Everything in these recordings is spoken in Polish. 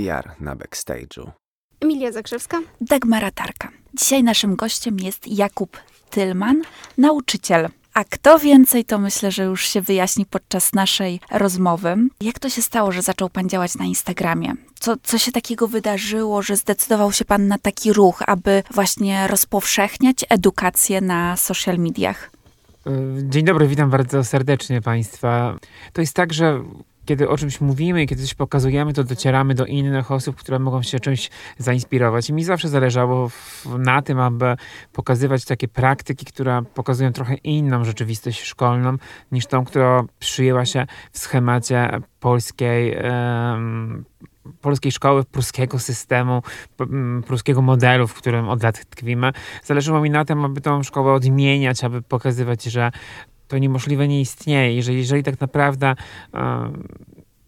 PR na backstage'u. Emilia Zakrzewska. Dagmara Tarka. Dzisiaj naszym gościem jest Jakub Tylman, nauczyciel. A kto więcej, to myślę, że już się wyjaśni podczas naszej rozmowy. Jak to się stało, że zaczął pan działać na Instagramie? Co, co się takiego wydarzyło, że zdecydował się pan na taki ruch, aby właśnie rozpowszechniać edukację na social mediach? Dzień dobry, witam bardzo serdecznie Państwa. To jest tak, że kiedy o czymś mówimy i kiedy coś pokazujemy, to docieramy do innych osób, które mogą się czymś zainspirować. I mi zawsze zależało na tym, aby pokazywać takie praktyki, które pokazują trochę inną rzeczywistość szkolną niż tą, która przyjęła się w schemacie polskiej. Polskiej szkoły, pruskiego systemu, pruskiego modelu, w którym od lat tkwimy. Zależało mi na tym, aby tą szkołę odmieniać, aby pokazywać, że to niemożliwe nie istnieje. Jeżeli, jeżeli tak naprawdę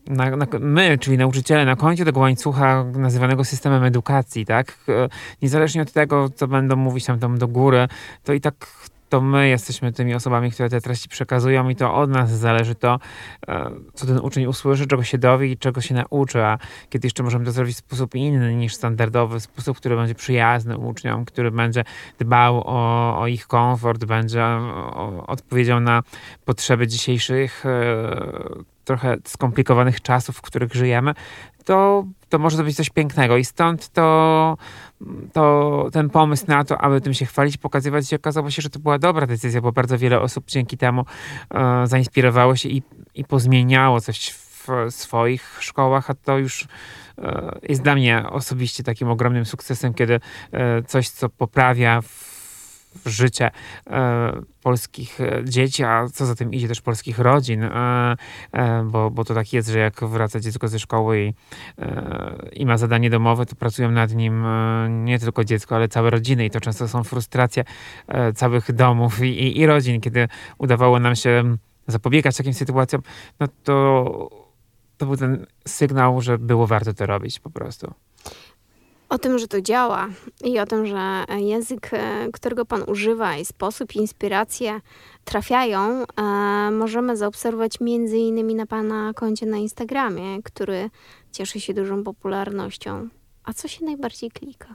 na, na, my, czyli nauczyciele, na końcu tego łańcucha nazywanego systemem edukacji, tak, niezależnie od tego, co będą mówić tam, tam do góry, to i tak to my jesteśmy tymi osobami, które te treści przekazują i to od nas zależy to, e, co ten uczeń usłyszy, czego się dowie i czego się nauczy, a kiedy jeszcze możemy to zrobić w sposób inny niż standardowy, sposób, który będzie przyjazny uczniom, który będzie dbał o, o ich komfort, będzie odpowiedział na potrzeby dzisiejszych e, trochę skomplikowanych czasów, w których żyjemy, to, to może to być coś pięknego. I stąd to, to ten pomysł na to, aby tym się chwalić, pokazywać, i okazało się, że to była dobra decyzja, bo bardzo wiele osób dzięki temu e, zainspirowało się i, i pozmieniało coś w swoich szkołach, a to już e, jest dla mnie osobiście takim ogromnym sukcesem, kiedy e, coś, co poprawia w życie e, polskich e, dzieci, a co za tym idzie też polskich rodzin, e, bo, bo to tak jest, że jak wraca dziecko ze szkoły i, i ma zadanie domowe, to pracują nad nim nie tylko dziecko, ale całe rodziny i to często są frustracje całych domów i, i, i rodzin. Kiedy udawało nam się zapobiegać takim sytuacjom, no to to był ten sygnał, że było warto to robić po prostu. O tym, że to działa i o tym, że język, e, którego Pan używa i sposób, inspiracje trafiają, e, możemy zaobserwować między innymi na Pana koncie na Instagramie, który cieszy się dużą popularnością. A co się najbardziej klika?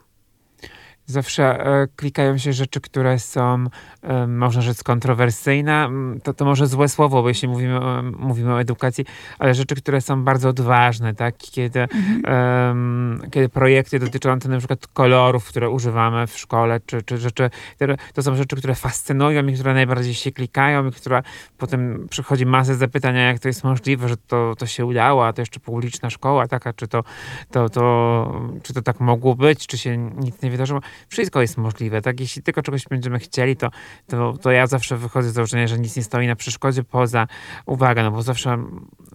Zawsze e, klikają się rzeczy, które są, e, można rzec, kontrowersyjne. Mm, to, to może złe słowo, bo jeśli mówimy o, mówimy o edukacji, ale rzeczy, które są bardzo odważne, tak? Kiedy, mhm. kiedy projekty dotyczące na przykład kolorów, które używamy w szkole, czy, czy rzeczy, które, to są rzeczy, które fascynują i które najbardziej się klikają i które potem przychodzi masę zapytania, jak to jest możliwe, że to, to się udało, a to jeszcze publiczna szkoła taka, czy to, to, to, czy to tak mogło być, czy się nic nie wydarzyło wszystko jest możliwe, tak? Jeśli tylko czegoś będziemy chcieli, to, to, to ja zawsze wychodzę z założenia, że nic nie stoi na przeszkodzie poza uwaga, no bo zawsze,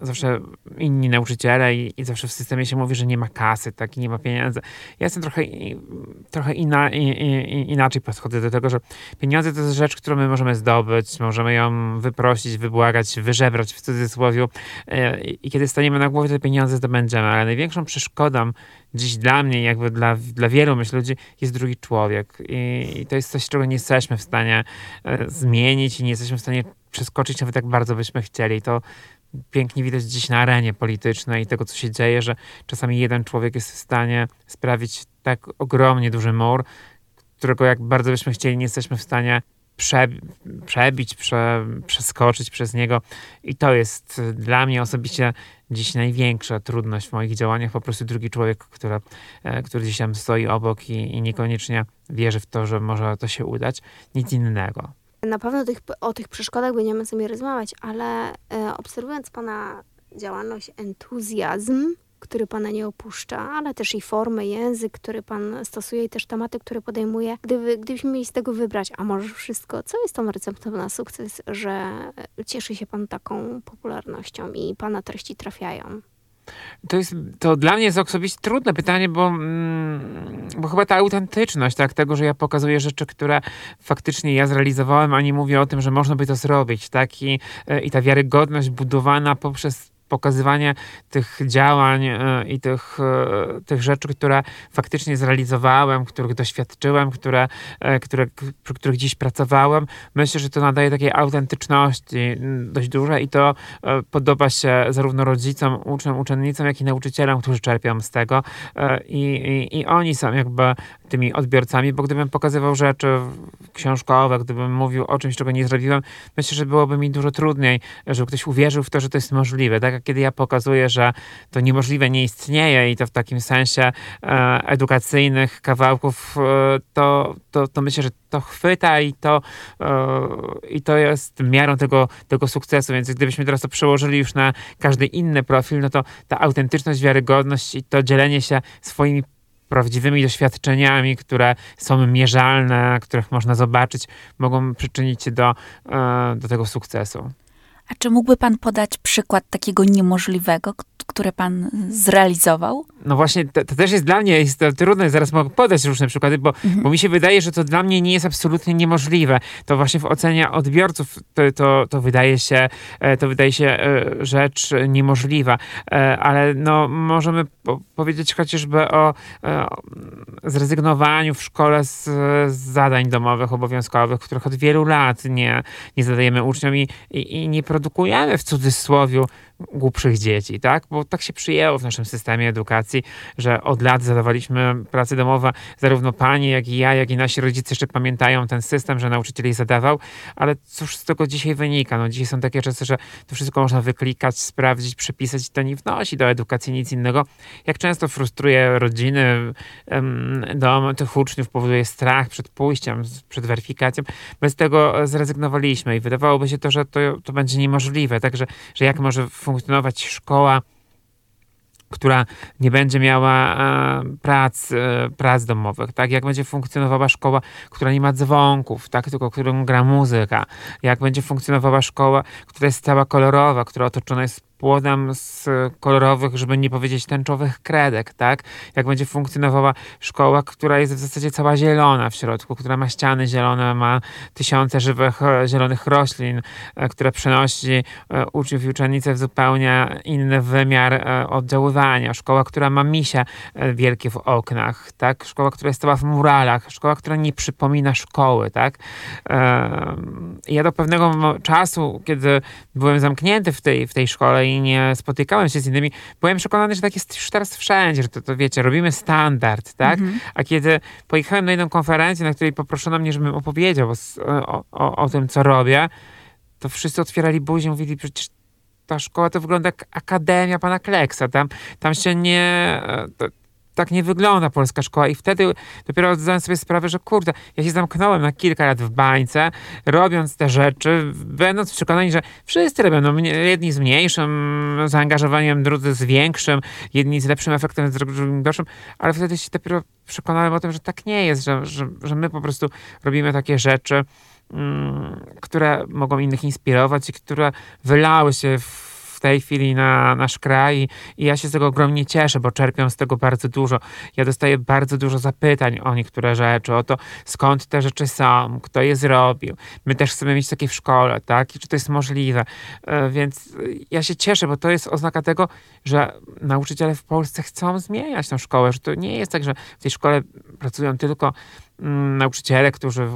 zawsze inni nauczyciele i, i zawsze w systemie się mówi, że nie ma kasy, tak? I nie ma pieniędzy. Ja jestem trochę, trochę inna, i, i, inaczej podchodzę do tego, że pieniądze to jest rzecz, którą my możemy zdobyć, możemy ją wyprosić, wybłagać, wyżebrać w cudzysłowie e, i kiedy staniemy na głowie, te pieniądze zdobędziemy, ale największą przeszkodą dziś dla mnie, jakby dla, dla wielu myśl ludzi, jest drugi człowiek. I, I, to jest coś, czego nie jesteśmy w stanie e, zmienić i nie jesteśmy w stanie przeskoczyć, nawet jak bardzo byśmy chcieli. To pięknie widać dziś na arenie politycznej i tego, co się dzieje, że czasami jeden człowiek jest w stanie sprawić tak ogromnie duży mur, którego jak bardzo byśmy chcieli, nie jesteśmy w stanie prze, przebić, prze, przeskoczyć przez niego. I to jest dla mnie osobiście dziś największa trudność w moich działaniach. Po prostu drugi człowiek, który, e, który gdzieś tam stoi obok i, i niekoniecznie wierzy w to, że może to się udać. Nic innego. Na pewno tych, o tych przeszkodach będziemy sobie rozmawiać, ale e, obserwując Pana działalność, entuzjazm, który Pana nie opuszcza, ale też i formy, język, który Pan stosuje i też tematy, które podejmuje. Gdyby, gdybyśmy mieli z tego wybrać, a może wszystko, co jest tą receptą na sukces, że cieszy się Pan taką popularnością i Pana treści trafiają? To jest, to dla mnie jest osobiście trudne pytanie, bo, mm, bo chyba ta autentyczność, tak, tego, że ja pokazuję rzeczy, które faktycznie ja zrealizowałem, a nie mówię o tym, że można by to zrobić, tak, i, i ta wiarygodność budowana poprzez pokazywanie tych działań e, i tych, e, tych rzeczy, które faktycznie zrealizowałem, których doświadczyłem, które, e, które, przy których dziś pracowałem, myślę, że to nadaje takiej autentyczności dość duże i to podoba się zarówno rodzicom, uczniom, uczennicom, jak i nauczycielom, którzy czerpią z tego i, i, i oni są jakby tymi odbiorcami, bo gdybym pokazywał rzeczy książkowe, gdybym mówił o czymś, czego nie zrobiłem, myślę, że byłoby mi dużo trudniej, żeby ktoś uwierzył w to, że to jest możliwe. Tak jak kiedy ja pokazuję, że to niemożliwe nie istnieje i to w takim sensie e, edukacyjnych kawałków, e, to, to, to myślę, że to chwyta i to, e, i to jest miarą tego, tego sukcesu. Więc gdybyśmy teraz to przełożyli już na każdy inny profil, no to ta autentyczność, wiarygodność i to dzielenie się swoimi prawdziwymi doświadczeniami, które są mierzalne, których można zobaczyć, mogą przyczynić się do, e, do tego sukcesu. A czy mógłby Pan podać przykład takiego niemożliwego, które pan zrealizował? No właśnie, to, to też jest dla mnie jest trudne, zaraz mogę podać różne przykłady, bo, mhm. bo mi się wydaje, że to dla mnie nie jest absolutnie niemożliwe. To właśnie w ocenie odbiorców to, to, to wydaje się, e, to wydaje się e, rzecz niemożliwa, e, ale no możemy powiedzieć chociażby o, o zrezygnowaniu w szkole z, z, zadań domowych obowiązkowych, których od wielu lat nie, nie zadajemy uczniom i, i, i nie produkujemy w cudzysłowie głupszych dzieci, tak? Bo tak się przyjęło w naszym systemie edukacji, że od lat zadawaliśmy prace domowe, zarówno pani, jak i ja, jak i nasi rodzice jeszcze pamiętają ten system, że nauczyciel jej zadawał, ale cóż z tego dzisiaj wynika? No dzisiaj są takie czasy, że to wszystko można wyklikać, sprawdzić, przepisać to nie wnosi do edukacji nic innego. Jak często frustruje rodziny, dom tych uczniów, powoduje strach przed pójściem, przed weryfikacją. Bez tego zrezygnowaliśmy i wydawałoby się to, że to, to będzie niemożliwe, także, że jak może funkcjonować szkoła, która nie będzie miała e, prac, e, prac domowych, tak? Jak będzie funkcjonowała szkoła, która nie ma dzwonków, tak? Tylko którą gra muzyka. Jak będzie funkcjonowała szkoła, która jest cała kolorowa, która otoczona jest płodem z kolorowych, żeby nie powiedzieć tęczowych kredek, tak? Jak będzie funkcjonowała szkoła, która jest w zasadzie cała zielona w środku, która ma ściany zielone, ma tysiące żywych e, zielonych roślin, e, która przenosi e, uczniów i uczennice w zupełnie inny wymiar oddziaływania. Szkoła, która ma misie wielkie w oknach, tak? Szkoła, która jest cała w muralach, szkoła, która nie przypomina szkoły, tak? Ja do pewnego czasu, kiedy byłem zamknięty w tej, w tej szkole i nie spotykałem się z innymi, byłem przekonany, że tak jest już teraz wszędzie, że to, to wiecie, robimy standard, tak? Mhm. A kiedy pojechałem na jedną konferencję, na której poproszono mnie, żebym opowiedział o, o, o tym, co robię, to wszyscy otwierali buzię i mówili, przecież ta szkoła to wygląda jak akademia pana Kleksa. Tam, tam się nie... E, to, tak nie wygląda polska szkoła i wtedy dopiero zdałem sobie sprawę, że kurde, ja się zamknąłem na kilka lat w bańce, robiąc te rzeczy, będąc przekonani, że wszyscy robią, no, jedni z mniejszym zaangażowaniem, drudzy z większym, jedni z lepszym efektem, drugim gorszym, ale wtedy się dopiero przekonałem o tym, że tak nie jest, że, że, że my po prostu robimy takie rzeczy, mm, które mogą innych inspirować i które wylały się w tej chwili na nasz kraj i ja się z tego ogromnie cieszę, bo czerpią z tego bardzo dużo. Ja dostaję bardzo dużo zapytań o niektóre rzeczy, o to skąd te rzeczy są, kto je zrobił. My też chcemy mieć takie w szkole, tak? I czy to jest możliwe. E, więc ja się cieszę, bo to jest oznaka tego, że nauczyciele w Polsce chcą zmieniać tą szkołę, że to nie jest tak, że w tej szkole pracują tylko mm, nauczyciele, którzy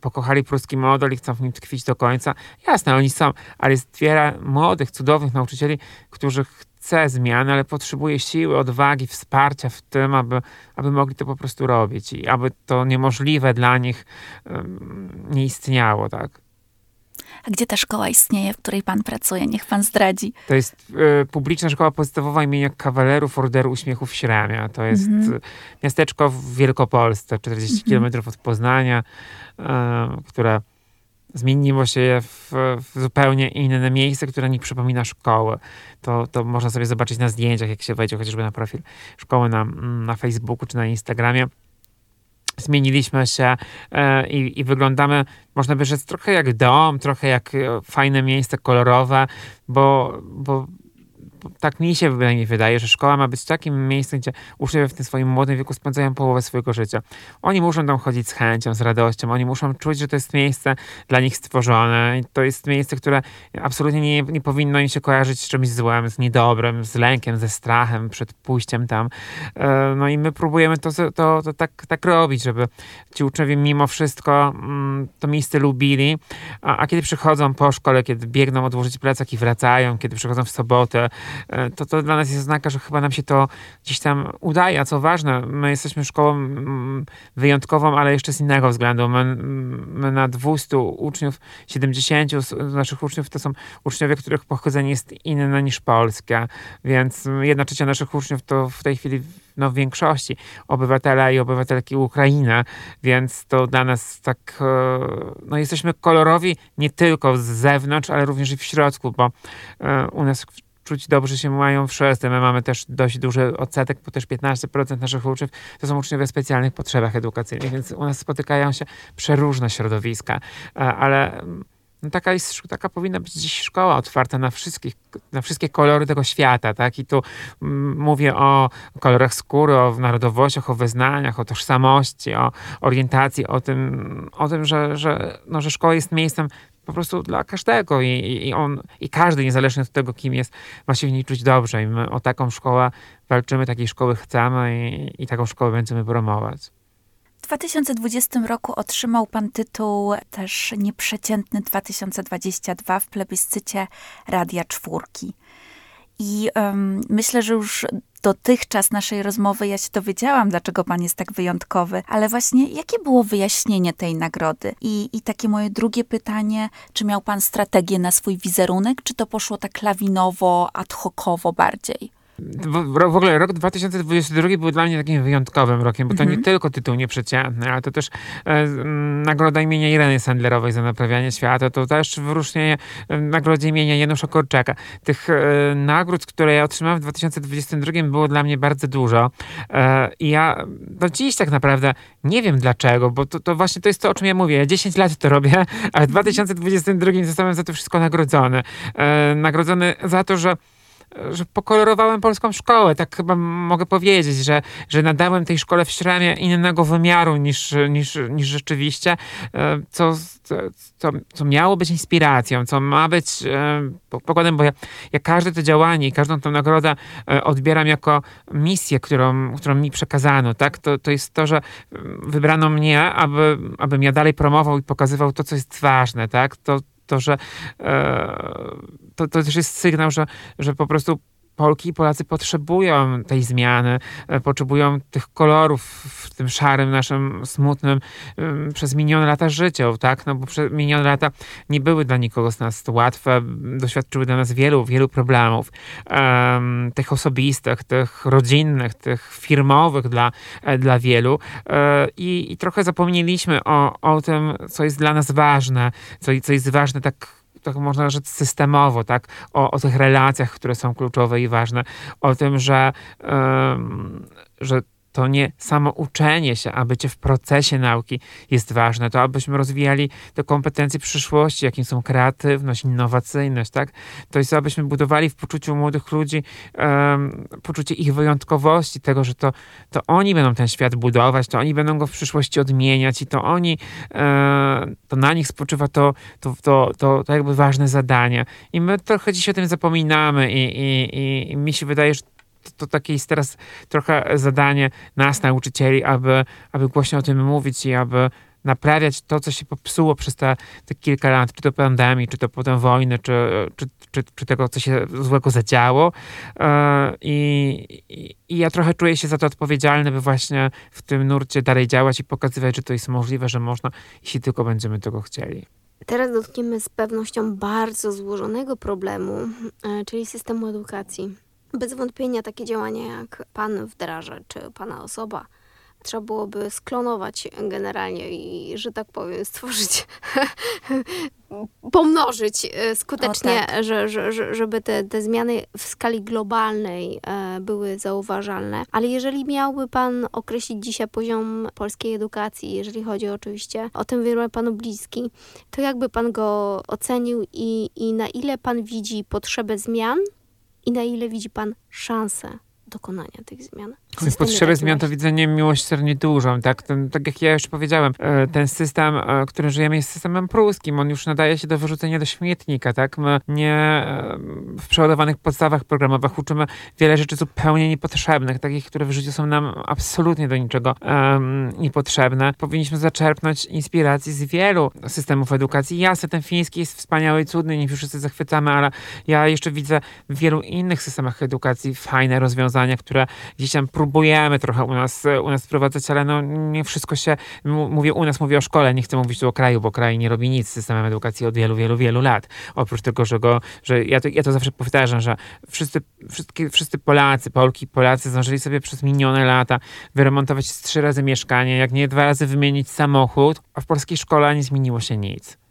pokochali pruski model i chcą w nim tkwić do końca. Jasne, oni są, ale jest wiele młodych, cudownych nauczycieli, którzy chce zmiany, ale potrzebuje siły, odwagi, wsparcia w tym, aby, aby mogli to po prostu robić i aby to niemożliwe dla nich um, nie istniało, tak. A gdzie ta szkoła istnieje, w której pan pracuje? Niech pan zdradzi. To jest y, publiczna szkoła podstawowa imienia kawalerów Orderu Uśmiechu Śremia. To jest mm-hmm. miasteczko w Wielkopolsce, 40 mm-hmm. kilometrów od Poznania, y, które zmieniło się w, w, zupełnie inne miejsce, które nie przypomina szkoły. To, to można sobie zobaczyć na zdjęciach, jak się wejdzie chociażby na profil szkoły na, na Facebooku czy na Instagramie zmieniliśmy się e, i, i, wyglądamy, można by rzec, trochę jak dom, trochę jak e, fajne miejsce kolorowe, bo, bo tak mi się wydaje, że szkoła ma być takim miejscem, gdzie uczniowie w tym swoim młodym wieku spędzają połowę swojego życia. Oni muszą tam chodzić z chęcią, z radością, oni muszą czuć, że to jest miejsce dla nich stworzone i to jest miejsce, które absolutnie nie, nie powinno im się kojarzyć z czymś złym, z niedobrym, z lękiem, ze strachem przed pójściem tam. E, no i my próbujemy to, to, to tak, tak robić, żeby ci uczniowie mimo wszystko mm, to miejsce lubili, a, a kiedy przychodzą po szkole, kiedy biegną odłożyć plecak i wracają, kiedy przychodzą w sobotę, to to dla nas jest znaka, że chyba nam się to gdzieś tam udaje, a co ważne, my jesteśmy szkołą mm, wyjątkową, ale jeszcze z innego względu. My, my na 200 uczniów, 70 z naszych uczniów to są uczniowie, których pochodzenie jest inne niż polskie, więc jedna trzecia naszych uczniów to w tej chwili no, w większości obywatele i obywatelki Ukrainy, więc to dla nas tak, e, no jesteśmy kolorowi nie tylko z zewnątrz, ale również i w środku, bo e, u nas czuć dobrze się mają wszyscy. My mamy też dość duży odsetek, bo też 15% naszych uczniów to są uczniowie o specjalnych potrzebach edukacyjnych, więc u nas spotykają się przeróżne środowiska, e, ale no taka, jest, taka powinna być dziś szkoła otwarta na, wszystkich, na wszystkie kolory tego świata, tak? I tu mm, mówię o kolorach skóry, o narodowościach, o wyznaniach, o tożsamości, o orientacji, o tym, o tym że, że, no, że szkoła jest miejscem po prostu dla każdego i, i on, i każdy, niezależnie od tego, kim jest, ma się w niej czuć dobrze i my o taką szkołę walczymy, takiej szkoły chcemy i, i taką szkołę będziemy promować. W 2020 roku otrzymał pan tytuł też Nieprzeciętny 2022 w plebiscycie Radia Czwórki. I um, myślę, że już dotychczas naszej rozmowy ja się dowiedziałam, dlaczego pan jest tak wyjątkowy, ale właśnie jakie było wyjaśnienie tej nagrody? I, I takie moje drugie pytanie, czy miał pan strategię na swój wizerunek, czy to poszło tak lawinowo, ad hocowo bardziej? W, w, ogóle rok 2022 był dla mnie takim wyjątkowym rokiem, bo to mhm. nie tylko tytuł nieprzeciętny, ale to też e, nagroda imienia Ireny Sandlerowej za naprawianie świata, to też wyróżnienie e, nagrody imienia Janusza Korczaka. Tych e, nagród, które ja otrzymałem w 2022 było dla mnie bardzo dużo e, i ja do dziś tak naprawdę nie wiem dlaczego, bo to, to właśnie to jest to, o czym ja mówię. Ja 10 lat to robię, a w 2022 zostałem za to wszystko nagrodzony. E, nagrodzony za to, że że pokolorowałem polską szkołę. Tak chyba mogę powiedzieć, że, że nadałem tej szkole w Śremie innego wymiaru niż, niż, niż rzeczywiście, e, co, co, co miało być inspiracją, co ma być e, pokładem, bo ja, ja każde to działanie i każdą tą nagrodę e, odbieram jako misję, którą, którą mi przekazano. Tak? To, to jest to, że wybrano mnie, aby, abym ja dalej promował i pokazywał to, co jest ważne. Tak? To, to, że e, to, to też jest sygnał, że, że po prostu Polki i Polacy potrzebują tej zmiany, e, potrzebują tych kolorów w tym szarym, naszym smutnym przez minione lata życia, tak? No bo minione lata nie były dla nikogo z nas łatwe, doświadczyły dla nas wielu, wielu problemów, um, tych osobistych, tych rodzinnych, tych firmowych dla, e, dla wielu e, I, i trochę zapomnieliśmy o, o tym, co jest dla nas ważne, co, co jest ważne tak tak można rzec systemowo, tak, o, o tych relacjach, które są kluczowe i ważne, o tym, że, że to nie samo uczenie się, a bycie w procesie nauki jest ważne, to abyśmy rozwijali te kompetencje przyszłości, jakim są kreatywność, innowacyjność, tak? To jest, abyśmy budowali w poczuciu młodych ludzi um, poczucie ich wyjątkowości, tego, że to, to oni będą ten świat budować, to oni będą go w przyszłości odmieniać i to oni, um, to na nich spoczywa to, to, to, to, to jakby ważne zadanie. I my trochę dziś o tym zapominamy i, i, i, i mi się wydaje, że to, to takie jest teraz trochę zadanie nas, nauczycieli, aby, aby głośno o tym mówić i aby naprawiać to, co się popsuło przez te, te kilka lat, czy to pandemii, czy to potem wojny, czy, czy, czy, czy tego, co się złego zadziało. E, I, i, ja trochę czuję się za to odpowiedzialny, by właśnie w tym nurcie dalej działać i pokazywać, że to jest możliwe, że można, jeśli tylko będziemy tego chcieli. Teraz dotkniemy z pewnością bardzo złożonego problemu, e, czyli systemu edukacji. Bez wątpienia takie działania, jak pan wdraża, czy pana osoba, trzeba byłoby sklonować generalnie i, że tak powiem, stworzyć, pomnożyć e, skutecznie, tak. że, że, żeby te, te zmiany w skali globalnej e, były zauważalne. Ale jeżeli miałby Pan określić dzisiaj poziom polskiej edukacji, jeżeli chodzi oczywiście o ten wymiar Panu bliski, to jakby Pan go ocenił i, i na ile Pan widzi potrzebę zmian I na ile widzi pan szansę dokonania tych zmian? W systemie Potrzeby takim zmian to widzenie miłosiernie dużą, tak? Ten, tak jak ja już powiedziałem, e, ten system, e, którym żyjemy jest systemem pruskim. On już nadaje się do wyrzucenia do śmietnika, tak? My nie e, w przeładowanych podstawach programowych uczymy wiele rzeczy zupełnie niepotrzebnych, takich, które w życiu są nam absolutnie do niczego em, niepotrzebne. Powinniśmy zaczerpnąć inspiracji z wielu systemów edukacji. Jasne, ten fiński jest wspaniały i cudny, nim wszyscy zachwycamy, ale ja jeszcze widzę w wielu innych systemach edukacji fajne rozwiązania, które gdzieś tam próbujemy trochę u nas, u nas wprowadzać, ale no nie wszystko się, mówię u nas, mówię o szkole, nie chcę mówić tu o kraju, bo kraj nie robi nic z systemem edukacji od wielu, wielu, wielu lat. Oprócz tego, że go, że ja to, ja to zawsze powtarzam, że wszyscy, wszystkie, wszyscy Polacy, Polki, Polacy zdążyli sobie przez minione lata wyremontować trzy razy mieszkanie, jak nie dwa razy wymienić samochód, a w polskiej szkole nie zmieniło się nic e,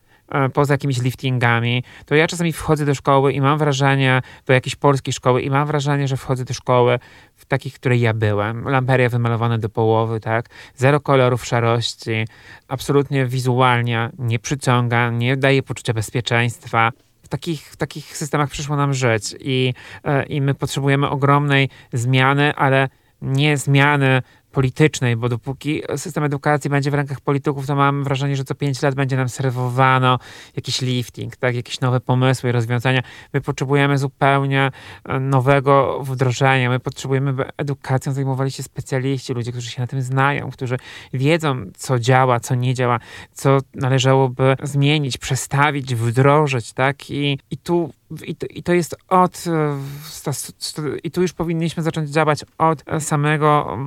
poza jakimiś liftingami, to ja czasami wchodzę do szkoły i mam wrażenie, do jakiejś polskiej szkoły i mam wrażenie, że wchodzę do szkoły w takich, w której ja byłem. Lamperia wymalowane do połowy, tak? Zero kolorów szarości, absolutnie wizualnie nie przyciąga, nie daje poczucia bezpieczeństwa. W takich, w takich systemach przyszło nam żyć i, e, i my potrzebujemy ogromnej zmiany, ale nie zmiany politycznej, bo dopóki system edukacji będzie w rękach polityków, to mam wrażenie, że co pięć lat będzie nam serwowano jakiś lifting, tak, jakieś nowe pomysły i rozwiązania. My potrzebujemy zupełnie e, nowego wdrożenia. My potrzebujemy, by edukacją zajmowali się specjaliści, ludzie, którzy się na tym znają, którzy wiedzą, co działa, co nie działa, co należałoby zmienić, przestawić, wdrożyć, tak? I, i tu i to, I to jest od. e, I tu już powinniśmy zacząć działać od e, samego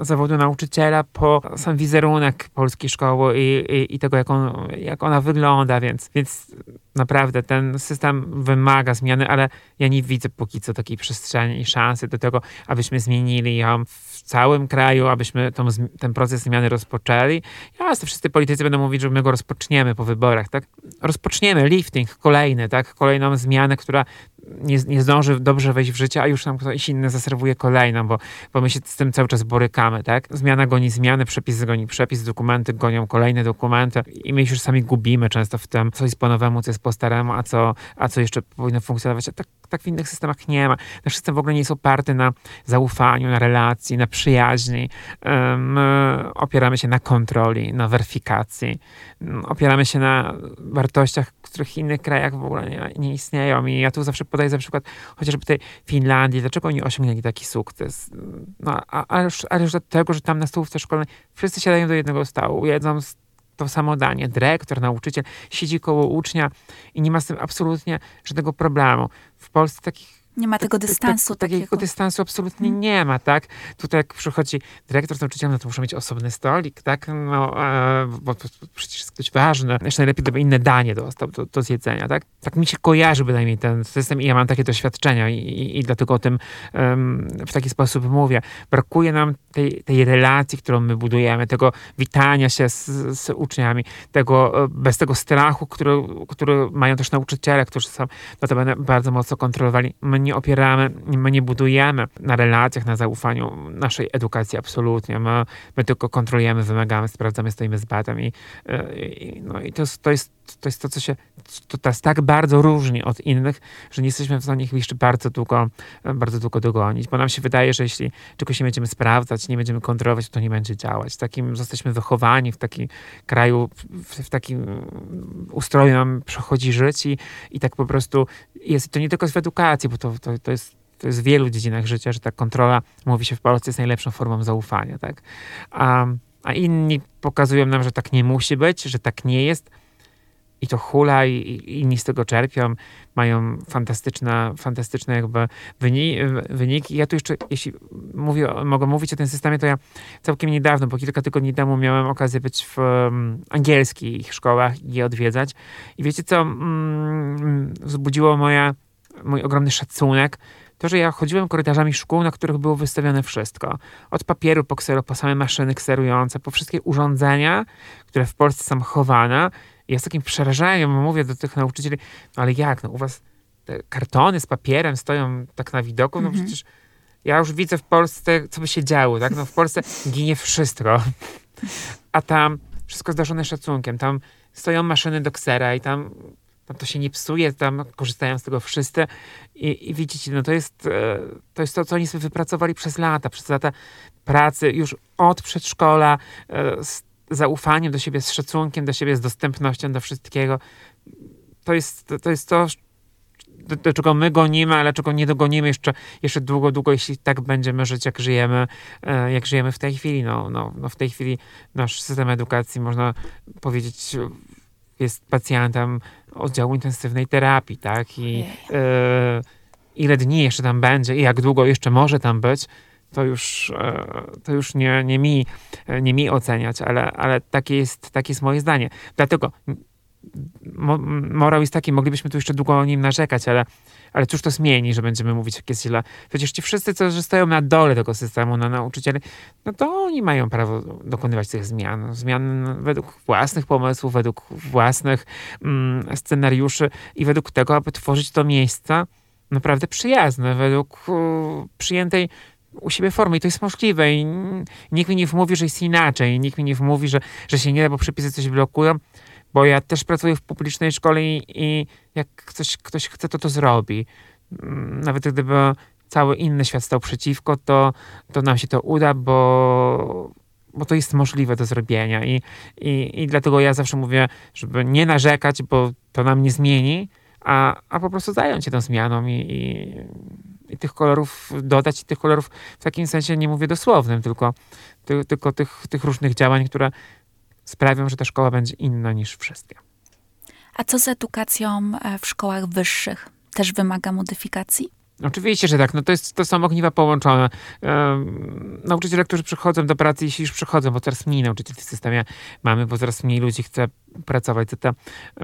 zawodu nauczyciela po sam wizerunek polskiej szkoły i, i, i tego, jak, on, jak ona wygląda, więc, więc naprawdę ten system wymaga zmiany, ale ja nie widzę póki co takiej przestrzeni i szansy do tego, abyśmy zmienili ją w całym kraju, abyśmy tą, ten proces zmiany rozpoczęli. Jasne, wszyscy politycy będą mówić, że my go rozpoczniemy po wyborach, tak? Rozpoczniemy lifting kolejny, tak? Kolejną zmianę, która nie, nie zdąży dobrze wejść w życie, a już nam ktoś inny zaserwuje kolejną, bo, bo my się z tym cały czas borykamy, tak? Zmiana goni zmiany, przepis goni przepis, dokumenty gonią kolejne dokumenty i my już sami gubimy często w tym, co jest po nowemu, co jest po staremu, a co, a co jeszcze powinno funkcjonować. A tak, tak w innych systemach nie ma. Nasz system w ogóle nie jest oparty na zaufaniu, na relacji, na przyjaźni. My opieramy się na kontroli, na weryfikacji. Opieramy się na wartościach, których innych krajach w ogóle nie, nie istnieją. I ja tu zawsze podaję za przykład chociażby tej Finlandii, dlaczego oni osiągnęli taki sukces. No, a, a, już, a już dlatego, że tam na stołówce szkolnej wszyscy siadają do jednego stołu, jedzą to samo danie. Dyrektor, nauczyciel siedzi koło ucznia i nie ma z tym absolutnie żadnego problemu. W Polsce takich Nie ma tego tak- dystansu tak, takiego takiego. dystansu absolutnie Mhm. nie ma, tak? Tutaj jak przychodzi dyrektor z nauczycielem, no to muszą mieć osobny stolik, tak? No, e, bo przecież jest ktoś ważny. Jeszcze najlepiej, gdyby inne danie dostał do, do zjedzenia, tak? Tak mi się kojarzy bynajmniej ten system i ja mam takie doświadczenia i, i, i dlatego o tym em, w taki sposób mówię. Brakuje nam tej, tej relacji, którą my budujemy, tego witania się z, z uczniami, tego, e, bez tego strachu, który, który mają też nauczyciele, którzy są notabene bardzo mocno kontrolowali. My nie opieramy, my nie budujemy na relacjach, na zaufaniu naszej edukacji absolutnie. My, my tylko kontrolujemy, wymagamy, sprawdzamy, stoimy z batem i, e, i, no i to, jest- to, jest, to jest to, co się to nas tak bardzo różni od innych, że nie jesteśmy w stanie ich jeszcze bardzo długo, bardzo długo dogonić, bo nam się wydaje, że jeśli czegoś nie będziemy sprawdzać, nie będziemy kontrolować, to nie będzie działać. Takim jesteśmy wychowani w takim kraju, w, w takim ustroju nam przechodzi żyć i, i tak po prostu jest. To nie tylko w edukacji, bo to, to, to jest to jest w wielu dziedzinach życia, że ta kontrola, mówi się w Polsce, jest najlepszą formą zaufania, tak? A, a inni pokazują nam, że tak nie musi być, że tak nie jest i to hula i, i inni z tego czerpią, mają fantastyczne, fantastyczne jakby wyni, wyniki. Ja tu jeszcze, jeśli mówię, mogę mówić o tym systemie, to ja całkiem niedawno, bo kilka tygodni temu miałem okazję być w um, angielskich szkołach i je odwiedzać. I wiecie co mm, wzbudziło moja, mój ogromny szacunek? To, że ja chodziłem korytarzami szkół, na których było wystawione wszystko. Od papieru po ksero, po same maszyny kserujące, po wszystkie urządzenia, które w Polsce są chowane. I ja z takim przerażeniem mówię do tych nauczycieli, no ale jak, no u was te kartony z papierem stoją tak na widoku, no Mhm. przecież ja już widzę w Polsce, co by się działo, tak? No w Polsce ginie wszystko. A tam wszystko zdarzone szacunkiem. Tam stoją maszyny do ksera i tam, no to się nie psuje, tam korzystają z tego wszyscy i, i widzicie, no to jest, e, to jest to, co oni sobie wypracowali przez lata, przez lata pracy, już od przedszkola, e, z zaufaniem do siebie, z szacunkiem do siebie, z dostępnością do wszystkiego. To jest to, jest to do, do, czego my gonimy, ale czego nie dogonimy jeszcze, jeszcze długo, długo, jeśli tak będziemy żyć, jak żyjemy, e, jak żyjemy w tej chwili. No, no, no w tej chwili nasz system edukacji, można powiedzieć, jest pacjentem oddziału intensywnej terapii, tak? I e, ile dni jeszcze tam będzie i jak długo jeszcze może tam być, to już, e, to już nie, nie, mi, nie mi oceniać, ale, ale takie, jest, takie jest moje zdanie. Dlatego morał jest taki, moglibyśmy tu jeszcze długo o nim narzekać, ale, ale cóż to zmieni, że będziemy mówić, jest źle. Przecież ci wszyscy, że stoją na dole tego systemu, na nauczyciele, no to oni mają prawo dokonywać tych zmian. Zmian według własnych pomysłów, według własnych mm, scenariuszy i według tego, aby tworzyć to miejsca naprawdę przyjazne, według przyjętej u siebie formy i to jest możliwe i nikt mi nie wmówi, że jest inaczej, nikt mi nie wmówi, że, że się nie da, bo przepisy coś blokują bo ja też pracuję w publicznej szkole i, i jak ktoś, ktoś chce, to to zrobi. Mm, nawet gdyby cały inny świat stał przeciwko, to, to nam się to uda, bo, bo to jest możliwe do zrobienia. I, i, I dlatego ja zawsze mówię, żeby nie narzekać, bo to nam nie zmieni, a, a po prostu zająć się tą zmianą i, i, i tych kolorów dodać, i tych kolorów w takim sensie nie mówię dosłownym, tylko, ty, tylko tych, tych różnych działań, które sprawią, że ta szkoła będzie inna niż wszystkie. A co z edukacją e, w szkołach wyższych? Też wymaga modyfikacji? Oczywiście, że tak. No to, jest, to są ogniwa połączone. Um, nauczyciele, którzy przychodzą do pracy, jeśli już przychodzą, bo coraz mniej nauczycieli w systemie mamy, bo coraz mniej ludzi chce pracować za te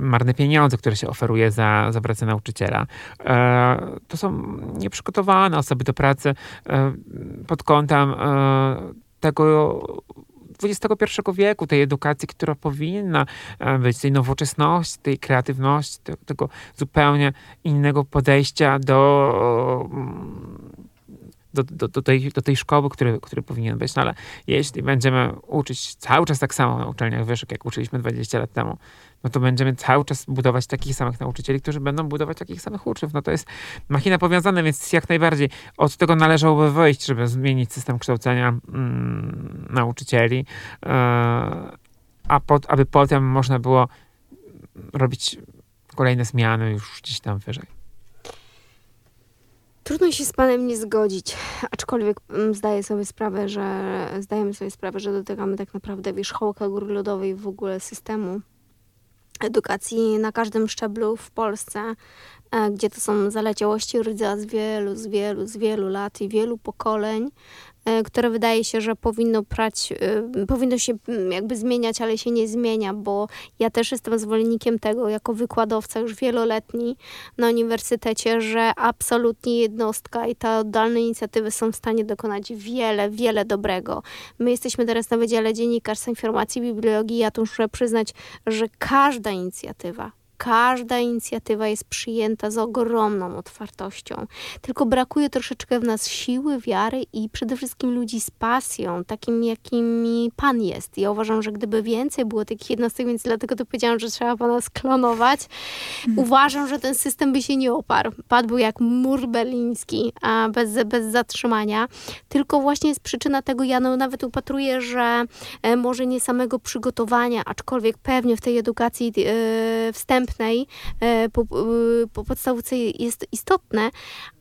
marne pieniądze, które się oferuje za, za pracę nauczyciela. E, to są nieprzygotowane osoby do pracy e, pod kątem e, tego, XXI wieku, tej edukacji, która powinna e, być, tej nowoczesności, tej kreatywności, tego, tego zupełnie innego podejścia do, do, do, do, tej, do tej szkoły, który, który powinien być. No ale jeśli będziemy uczyć cały czas tak samo na uczelniach wyższych, jak uczyliśmy 20 lat temu, no to będziemy cały czas budować takich samych nauczycieli, którzy będą budować takich samych uczniów. No to jest machina powiązana, więc jak najbardziej od tego należałoby wyjść, żeby zmienić system kształcenia mm, nauczycieli, yy, a pod, aby potem można było robić kolejne zmiany już gdzieś tam wyżej. Trudno się z panem nie zgodzić, aczkolwiek mm, zdaję sobie sprawę, że zdajemy sobie sprawę, że dotykamy tak naprawdę wierzchołka góry lodowej w ogóle systemu edukacji na każdym szczeblu w Polsce, e, gdzie to są zaleciałości rdza z wielu, z wielu, z wielu lat i wielu pokoleń, które wydaje się, że powinno prać, e, powinno się mm, jakby zmieniać, ale się nie zmienia, bo ja też jestem zwolennikiem tego jako wykładowca już wieloletni na uniwersytecie, że absolutnie jednostka i te oddalne inicjatywy są w stanie dokonać wiele, wiele dobrego. My jesteśmy teraz na Wydziale Dziennikarstwa Informacji i Bibliologii. Ja tu muszę przyznać, że każda inicjatywa, każda inicjatywa jest przyjęta z ogromną otwartością. Tylko brakuje troszeczkę w nas siły, wiary i przede wszystkim ludzi z pasją, takim jakimi Pan jest. Ja uważam, że gdyby więcej było takich jednostek, więc dlatego to powiedziałam, że trzeba Pana sklonować, hmm. uważam, że ten system by się nie oparł. Padł jak mur berliński, a bez, bez zatrzymania. Tylko właśnie jest przyczyna tego, ja no, nawet upatruję, że e, może nie samego przygotowania, aczkolwiek pewnie w tej edukacji e, wstępnej wstępnej e, po, e, po jest istotne,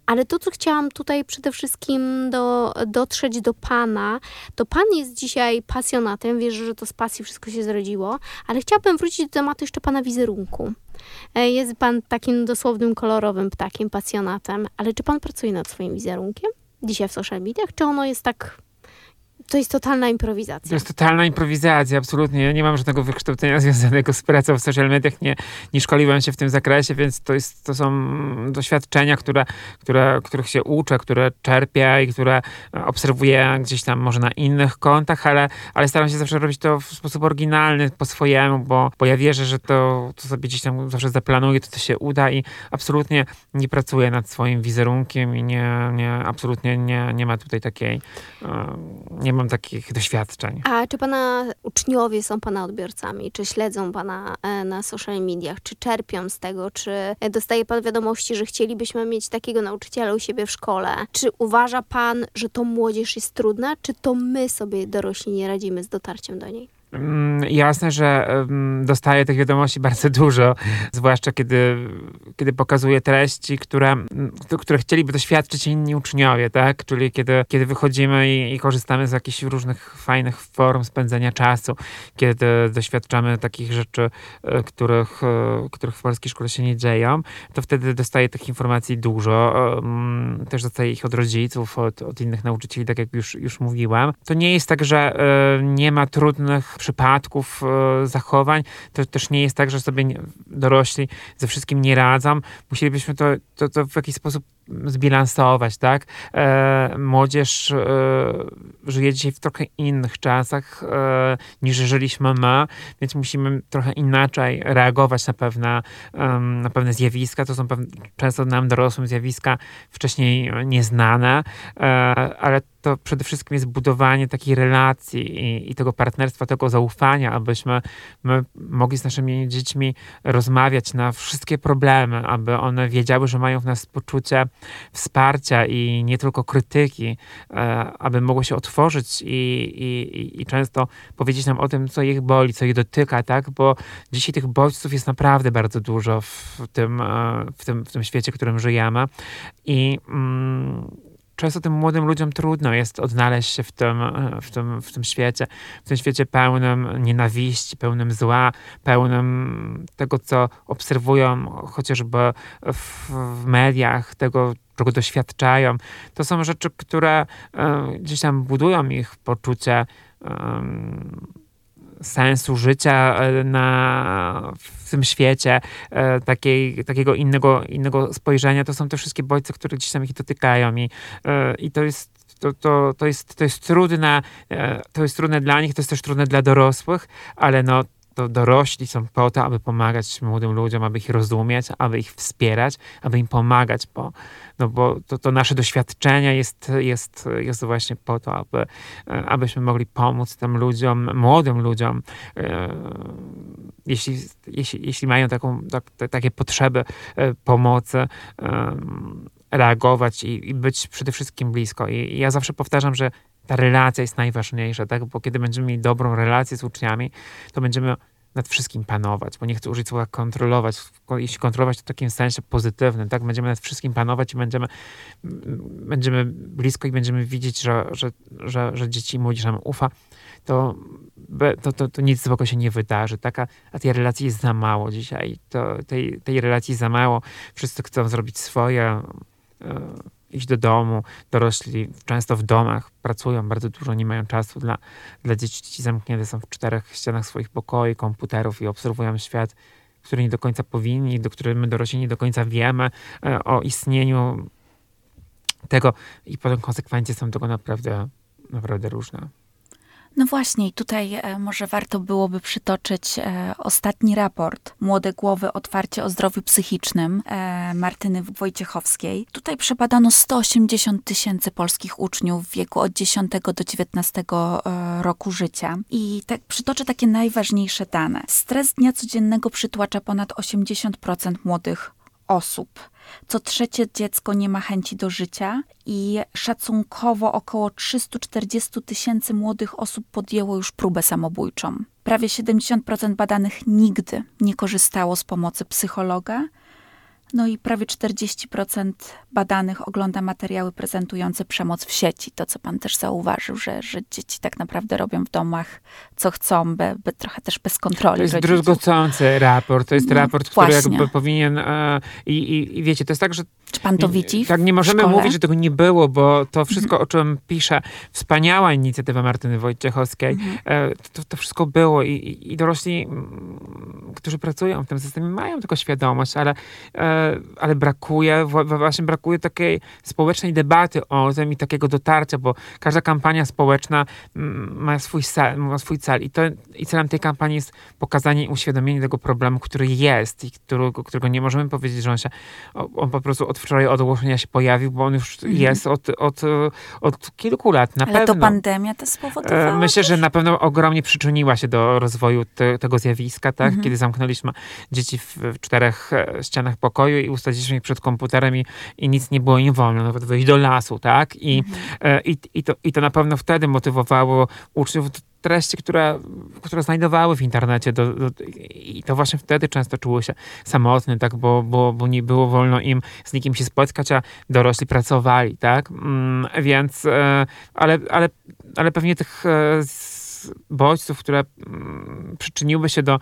ale to, co chciałam tutaj przede wszystkim do, dotrzeć do Pana, to Pan jest dzisiaj pasjonatem, wierzę, że to z pasji wszystko się zrodziło, ale chciałabym wrócić do tematu jeszcze Pana wizerunku. E, jest Pan takim dosłownym, kolorowym ptakiem, pasjonatem, ale czy Pan pracuje nad swoim wizerunkiem dzisiaj w social mediach, czy ono jest tak to jest totalna improwizacja. To jest totalna improwizacja, absolutnie. Ja nie mam żadnego wykształcenia związanego z pracą w social mediach, nie, nie szkoliłem się w tym zakresie, więc to, jest, to są doświadczenia, które, które, których się uczę, które czerpię i które obserwuję gdzieś tam może na innych kontach, ale, ale staram się zawsze robić to w sposób oryginalny, po swojemu, bo, bo ja wierzę, że to, to sobie gdzieś tam zawsze zaplanuję, to to się uda i absolutnie nie pracuję nad swoim wizerunkiem i nie, nie absolutnie nie, nie ma tutaj takiej, nie mam takich doświadczeń. A czy pana uczniowie są pana odbiorcami? Czy śledzą pana e, na social mediach? Czy czerpią z tego? Czy dostaje pan wiadomości, że chcielibyśmy mieć takiego nauczyciela u siebie w szkole? Czy uważa pan, że to młodzież jest trudna? Czy to my sobie dorośli nie radzimy z dotarciem do niej? Mm, jasne, że dostaję tych wiadomości bardzo dużo, zwłaszcza kiedy, kiedy pokazuję treści, które, które chcieliby doświadczyć inni uczniowie, tak? Czyli kiedy, kiedy wychodzimy i, i korzystamy z jakichś różnych fajnych form spędzenia czasu, kiedy doświadczamy takich rzeczy, e, których, e, których w polskiej szkole się nie dzieją, to wtedy dostaję tych informacji dużo. Też dostaję ich od rodziców, od, od innych nauczycieli, tak jak już, już mówiłam. To nie jest tak, że e, nie ma trudnych przypadków, e, zachowań. To też nie jest tak, że sobie dorośli ze wszystkim nie radzą. Musielibyśmy to, to, to w jakiś sposób zbilansować, tak? E, młodzież e, żyje dzisiaj w trochę innych czasach e, niż żyliśmy my, więc musimy trochę inaczej reagować na pewne, na pewne zjawiska. To są pewne, często nam dorosłym zjawiska wcześniej nieznane, e, ale to przede wszystkim jest budowanie takiej relacji i, i, tego partnerstwa, tego zaufania, abyśmy my mogli z naszymi dziećmi rozmawiać na wszystkie problemy, aby one wiedziały, że mają w nas poczucie wsparcia i nie tylko krytyki, e, aby mogło się otworzyć i, i, i często powiedzieć nam o tym, co ich boli, co ich dotyka, tak? Bo dzisiaj tych bodźców jest naprawdę bardzo dużo w tym, e, w tym, w tym świecie, w którym żyjemy. I mm, często tym młodym ludziom trudno jest odnaleźć się w tym, w tym, w tym świecie, w tym świecie pełnym nienawiści, pełnym zła, pełnym tego, co obserwują chociażby w, w mediach, tego, czego doświadczają. To są rzeczy, które e, gdzieś tam budują ich poczucie sensu życia e, na, w tym świecie, e, takiej, takiego innego, innego spojrzenia, to są te wszystkie bodźce, które gdzieś tam ich dotykają i, e, i to jest to, to, to, jest, to jest trudne, to jest trudne dla nich, to jest też trudne dla dorosłych, ale no to dorośli są po to, aby pomagać młodym ludziom, aby ich rozumieć, aby ich wspierać, aby im pomagać, bo, no bo to, to nasze doświadczenie jest, jest, jest właśnie po to, aby, abyśmy mogli pomóc tym ludziom, młodym ludziom, e, jeśli, jeśli, jeśli mają taką, tak, takie potrzeby e, pomocy, e, reagować i, i, być przede wszystkim blisko. I, I ja zawsze powtarzam, że ta relacja jest najważniejsza, tak? Bo kiedy będziemy mieli dobrą relację z uczniami, to będziemy nad wszystkim panować, bo nie chcę użyć słowa kontrolować. Jeśli kontrolować, to w takim sensie pozytywnym, tak? Będziemy nad wszystkim panować i będziemy, będziemy blisko i będziemy widzieć, że, że, że, że dzieci i młodzież nam ufa, to, to, to, to nic złego się nie wydarzy. Taka, a tej relacji jest za mało dzisiaj. To, tej, tej relacji za mało. Wszyscy chcą zrobić swoje. Yy, iść do domu. Dorośli często w domach pracują bardzo dużo, nie mają czasu dla, dla dzieci. Dzieci zamknięte są w czterech ścianach swoich pokoi, komputerów i obserwują świat, który nie do końca powinni, do którego my dorośli nie do końca wiemy e, o istnieniu tego i potem konsekwencje są tego naprawdę, naprawdę różne. No właśnie, i tutaj e, może warto byłoby przytoczyć e, ostatni raport Młode Głowy Otwarcie o Zdrowiu Psychicznym e, Martyny Wojciechowskiej. Tutaj przebadano 180 tysięcy polskich uczniów w wieku od 10 do 19 e, roku życia. I tak przytoczę takie najważniejsze dane. Stres dnia codziennego przytłacza ponad 80% młodych osób. Co trzecie dziecko nie ma chęci do życia i szacunkowo około 340 tysięcy młodych osób podjęło już próbę samobójczą. Prawie 70% badanych nigdy nie korzystało z pomocy psychologa, no i prawie 40% badanych ogląda materiały prezentujące przemoc w sieci. To, co pan też zauważył, że, że dzieci tak naprawdę robią w domach, co chcą, be, be trochę też bez kontroli. To jest rodziców. druzgocący raport. To jest no, raport, który jakby powinien... E, i, i, wiecie, to jest tak, że... Czy pan to widzi? Tak, nie możemy mówić, że tego nie było, bo to wszystko, mhm. o czym pisze wspaniała inicjatywa Martyny Wojciechowskiej, mhm. e, to, to wszystko było i, i dorośli którzy pracują w tym systemie, mają tylko świadomość, ale, e, ale brakuje, właśnie brakuje takiej społecznej debaty o tym i takiego dotarcia, bo każda kampania społeczna mm, ma swój cel, ma swój cel i, to, i celem tej kampanii jest pokazanie i uświadomienie tego problemu, który jest i którego, którego nie możemy powiedzieć, że on się, on po prostu od wczoraj, od ogłoszenia się pojawił, bo on już mhm. jest od, od, od kilku lat, na ale pewno. Ale to pandemia to spowodowała? E, myślę, że na pewno ogromnie przyczyniła się do rozwoju te, tego zjawiska, tak? Mhm. Kiedy zamknęliśmy dzieci w, w, czterech e, ścianach pokoju i usadziliśmy ich przed komputerem i, i nic nie było im wolno, nawet wyjść do lasu, tak? I, mhm. e, i, i, to, I to na pewno wtedy motywowało uczniów treści, które, które znajdowały w internecie do, do, i to właśnie wtedy często czuły się samotne, tak, bo, bo, bo nie było wolno im z nikim się spotkać, a dorośli pracowali, tak, mm, więc, e, ale, ale, ale pewnie tych e, bodźców, które mm, przyczyniły się do,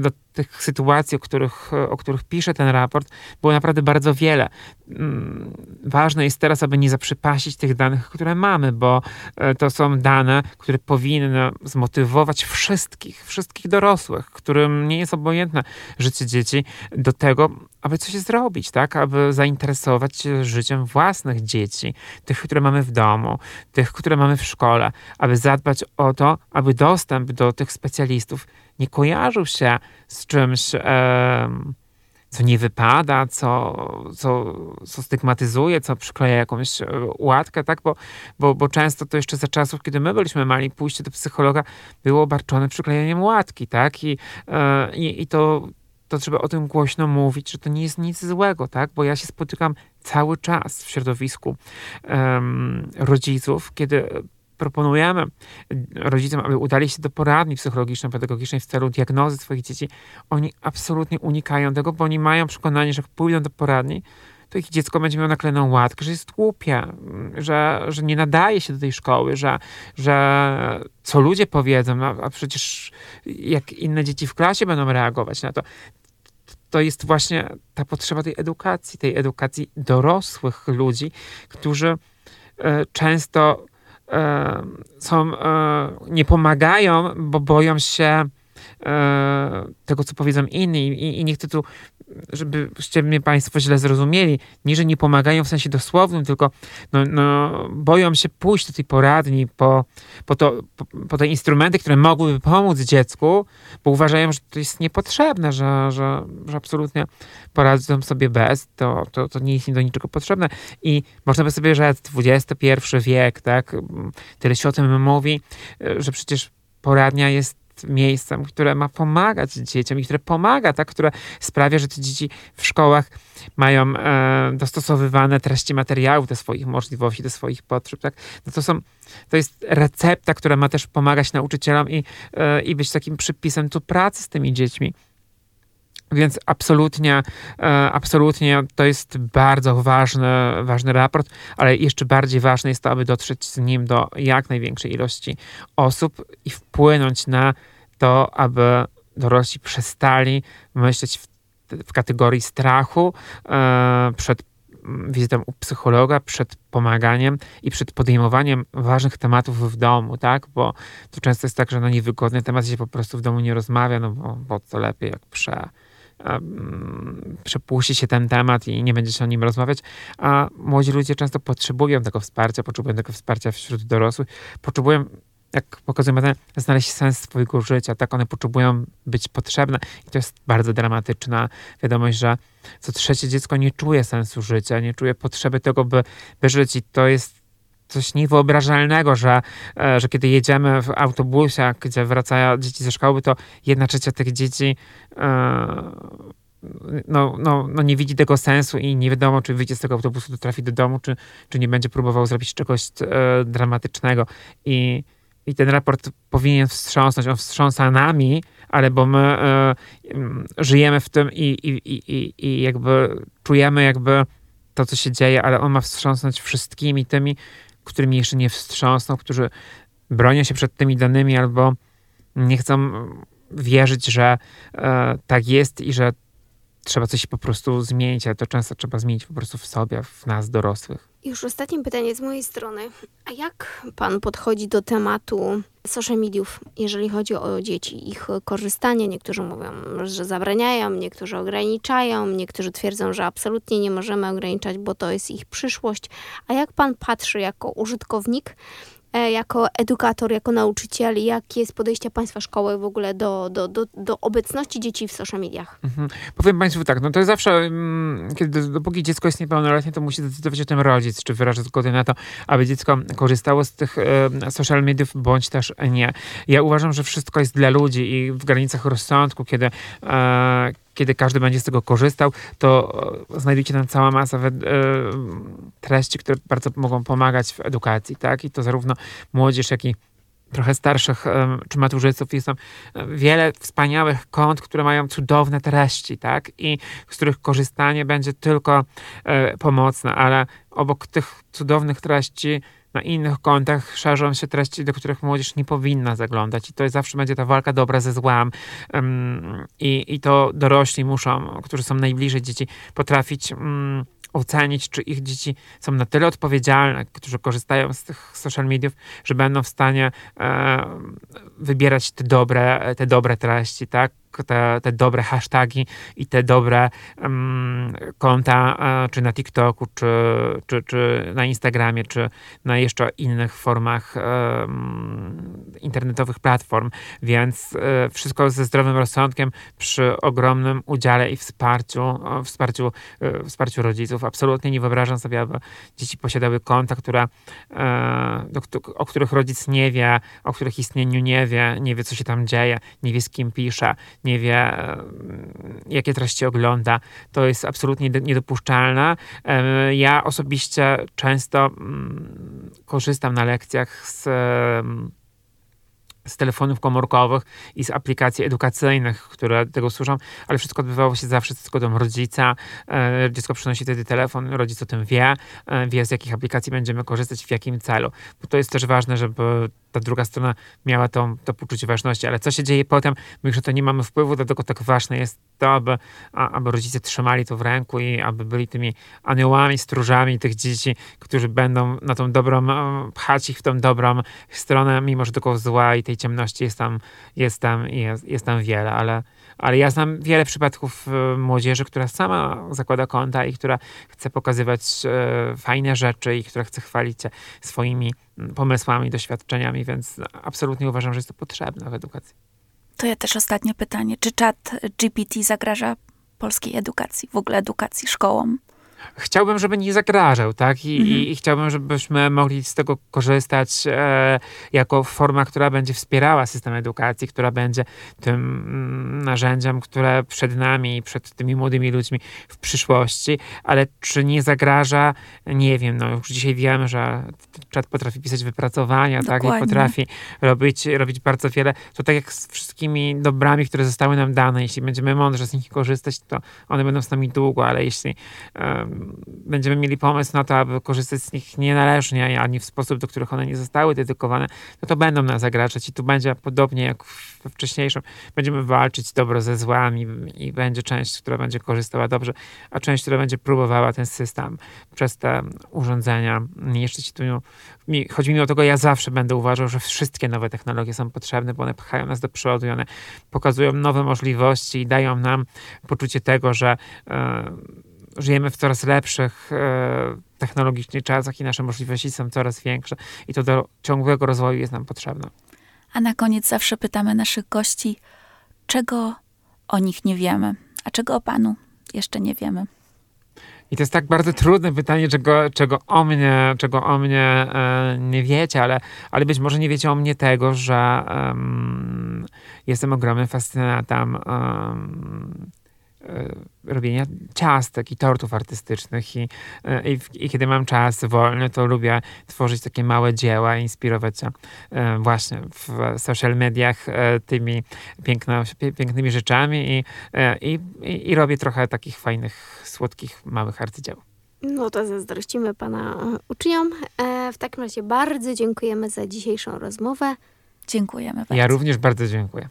do tych sytuacji, o których, o których pisze ten raport, było naprawdę bardzo wiele. Mm, ważne jest teraz, aby nie zaprzepaścić tych danych, które mamy, bo e, to są dane, które powinny zmotywować wszystkich, wszystkich dorosłych, którym nie jest obojętne życie dzieci, do tego, aby coś zrobić, tak? Aby zainteresować się życiem własnych dzieci, tych, które mamy w domu, tych, które mamy w szkole, aby zadbać o to, aby dostęp do tych specjalistów nie kojarzył się z czymś, co nie wypada, co, co, co stygmatyzuje, co przykleja jakąś e, łatkę, tak? Bo, bo, bo często to jeszcze za czasów, kiedy my byliśmy mali, pójście do psychologa było obarczone przyklejeniem łatki, tak? I, e, i, i to to trzeba o tym głośno mówić, że to nie jest nic złego, tak? Bo ja się spotykam cały czas w środowisku um, rodziców, kiedy proponujemy rodzicom, aby udali się do poradni psychologiczno-pedagogicznej w celu diagnozy swoich dzieci, oni absolutnie unikają tego, bo oni mają przekonanie, że jak pójdą do poradni, to ich dziecko będzie miało nakleną łatkę, że jest głupie, że, że nie nadaje się do tej szkoły, że, że co ludzie powiedzą, no, a przecież jak inne dzieci w klasie będą reagować na to. To jest właśnie ta potrzeba tej edukacji, tej edukacji dorosłych ludzi, którzy e, często są, e, nie pomagają, bo boją się e, tego, co powiedzą inni i nie chcę tu żebyście mnie Państwo źle zrozumieli, nie, że nie pomagają w sensie dosłownym, tylko no, no, boją się pójść do tej poradni po, po, to, po, po, te instrumenty, które mogłyby pomóc dziecku, bo uważają, że to jest niepotrzebne, że, że, że absolutnie poradzą sobie bez, to, to, to nie jest im do niczego potrzebne. I można by sobie rzec, XXI wiek, tak, tyle się o tym mówi, że przecież poradnia jest miejscem, które ma pomagać dzieciom i które pomaga, tak, które sprawia, że te dzieci w szkołach mają e, dostosowywane treści materiałów do swoich możliwości, do swoich potrzeb, tak, no to są, to jest recepta, która ma też pomagać nauczycielom i, e, i być takim przypisem tu pracy z tymi dziećmi. Więc absolutnie, e, absolutnie to jest bardzo ważny, ważny raport, ale jeszcze bardziej ważne jest to, aby dotrzeć z nim do jak największej ilości osób i wpłynąć na to, aby dorośli przestali myśleć w, w kategorii strachu e, przed wizytą u psychologa, przed pomaganiem i przed podejmowaniem ważnych tematów w domu, tak? Bo to często jest tak, że na niewygodny temat się po prostu w domu nie rozmawia, no bo, bo to lepiej jak prze, przepuści się ten temat i nie będzie się o nim rozmawiać, a młodzi ludzie często potrzebują tego wsparcia, potrzebują tego wsparcia wśród dorosłych, potrzebują jak pokazują badania, znaleźć sens swojego życia, tak one potrzebują być potrzebne. I to jest bardzo dramatyczna wiadomość, że co trzecie dziecko nie czuje sensu życia, nie czuje potrzeby tego, by, by żyć. I to jest coś niewyobrażalnego, że, e, że kiedy jedziemy w autobusie, gdzie wracają dzieci ze szkoły, to jedna trzecia tych dzieci e, no, no, no nie widzi tego sensu i nie wiadomo, czy wyjdzie z tego autobusu, to trafi do domu, czy, czy nie będzie próbował zrobić czegoś e, dramatycznego. I, I ten raport powinien wstrząsnąć. On wstrząsa nami, ale bo my żyjemy w tym i, i, i, i jakby czujemy jakby to, co się dzieje, ale on ma wstrząsnąć wszystkimi tymi, którymi jeszcze nie wstrząsną, którzy bronią się przed tymi danymi albo nie chcą wierzyć, że e, tak jest i że trzeba coś po prostu zmienić, ale to często trzeba zmienić po prostu w sobie, w nas dorosłych. Już ostatnie pytanie z mojej strony. A jak pan podchodzi do tematu social mediów, jeżeli chodzi o dzieci, ich korzystanie? Niektórzy mówią, że zabraniają, niektórzy ograniczają, niektórzy twierdzą, że absolutnie nie możemy ograniczać, bo to jest ich przyszłość. A jak pan patrzy jako użytkownik jako edukator, jako nauczyciel, jakie jest podejście państwa szkoły w ogóle do, do, do, do obecności dzieci w social mediach? Mhm. Powiem Państwu tak, no to zawsze, mm, kiedy dopóki dziecko jest niepełnoletnie, to musi decydować o tym rodzic, czy wyraża zgodę na to, aby dziecko korzystało z tych e, social mediów, bądź też nie. Ja uważam, że wszystko jest dla ludzi i w granicach rozsądku, kiedy e, kiedy każdy będzie z tego korzystał, to e, znajdujecie tam cała masa e, treści, które bardzo mogą pomagać w edukacji, tak? I to zarówno młodzież, jak i trochę starszych czy maturzystów. Jest tam e, wiele wspaniałych kont, które mają cudowne treści, tak? I z których korzystanie będzie tylko pomocne, ale obok tych cudownych treści na innych kontach szerzą się treści, do których młodzież nie powinna zaglądać. I to zawsze będzie ta walka dobra ze złem. I, I to dorośli muszą, którzy są najbliżej dzieci, potrafić um, ocenić, czy ich dzieci są na tyle odpowiedzialne, którzy korzystają z tych social mediów, że będą w stanie e, wybierać te dobre, te dobre treści, tak? Te, te dobre hasztagi i te dobre um, konta, uh, czy na TikToku, czy, czy, czy na Instagramie, czy na jeszcze innych formach um, internetowych platform. Więc uh, wszystko ze zdrowym rozsądkiem, przy ogromnym udziale i wsparciu, wsparciu, uh, wsparciu rodziców. Absolutnie nie wyobrażam sobie, aby dzieci posiadały konta, które, o których rodzic nie wie, o których istnieniu nie wie, nie wie, co się tam dzieje, nie wie, z kim pisze, nie wie, jakie treści ogląda. To jest absolutnie niedopuszczalne. Ja osobiście często mm, korzystam na lekcjach z z telefonów komórkowych i z aplikacji edukacyjnych, które tego służą, ale wszystko odbywało się zawsze z zgodą rodzica. E, dziecko przynosi wtedy telefon, rodzic o tym wie, e, wie z jakich aplikacji będziemy korzystać, w jakim celu. Bo to jest też ważne, żeby ta druga strona miała to, to poczucie ważności, ale co się dzieje potem, my już na to nie mamy wpływu, dlatego tak ważne jest to, aby, aby rodzice trzymali to w ręku i aby byli tymi aniołami, stróżami tych dzieci, którzy będą na tą dobrą, pchać ich w tą dobrą stronę, mimo że tylko zła i tej ciemności jest tam, jest tam, jest, jest tam wiele, ale ale ja znam wiele przypadków e, młodzieży, która sama zakłada konta i która chce pokazywać e, fajne rzeczy i która chce chwalić się swoimi pomysłami, doświadczeniami, więc absolutnie uważam, że jest to potrzebne w edukacji. To ja też ostatnie pytanie. Czy czat GPT zagraża polskiej edukacji, w ogóle edukacji szkołom? Chciałbym, żeby nie zagrażał, tak? I, mhm. i, chciałbym, żebyśmy mogli z tego korzystać e, jako forma, która będzie wspierała system edukacji, która będzie tym mm, narzędziem, które przed nami i przed tymi młodymi ludźmi w przyszłości, ale czy nie zagraża, nie wiem, no już dzisiaj wiemy, że czat potrafi pisać wypracowania, Dokładnie. tak? I potrafi robić, robić bardzo wiele. To tak jak z wszystkimi dobrami, które zostały nam dane, jeśli będziemy mądrze z nich korzystać, to one będą z nami długo, ale jeśli um, będziemy mieli pomysł na to, aby korzystać z nich nienależnie, ani w sposób, do których one nie zostały dedykowane, no to będą nas zagrażać i tu będzie podobnie jak we wcześniejszym. Będziemy walczyć dobro ze złami i będzie część, która będzie korzystała dobrze, a część, która będzie próbowała ten system przez te urządzenia niszczyć. Tu mi, chodzi mi o tego, ja zawsze będę uważał, że wszystkie nowe technologie są potrzebne, bo one pchają nas do przodu i one pokazują nowe możliwości i dają nam poczucie tego, że yy, żyjemy w coraz lepszych e, technologicznie czasach i nasze możliwości są coraz większe i to do ciągłego rozwoju jest nam potrzebne. A na koniec zawsze pytamy naszych gości, czego o nich nie wiemy, a czego o Panu jeszcze nie wiemy. I to jest tak bardzo trudne pytanie, czego, czego o mnie, czego o mnie e, nie wiecie, ale, ale być może nie wiecie o mnie tego, że um, jestem ogromnym fascynatem um, robienia ciastek i tortów artystycznych i, e, i, i, kiedy mam czas wolny, to lubię tworzyć takie małe dzieła, inspirować się e, właśnie w social mediach tymi piękno, pięknymi rzeczami i, i, i robię trochę takich fajnych, słodkich, małych arcydzieł. No to zazdrościmy pana uczniom. W takim razie bardzo dziękujemy za dzisiejszą rozmowę. Dziękujemy bardzo. Ja również bardzo dziękuję.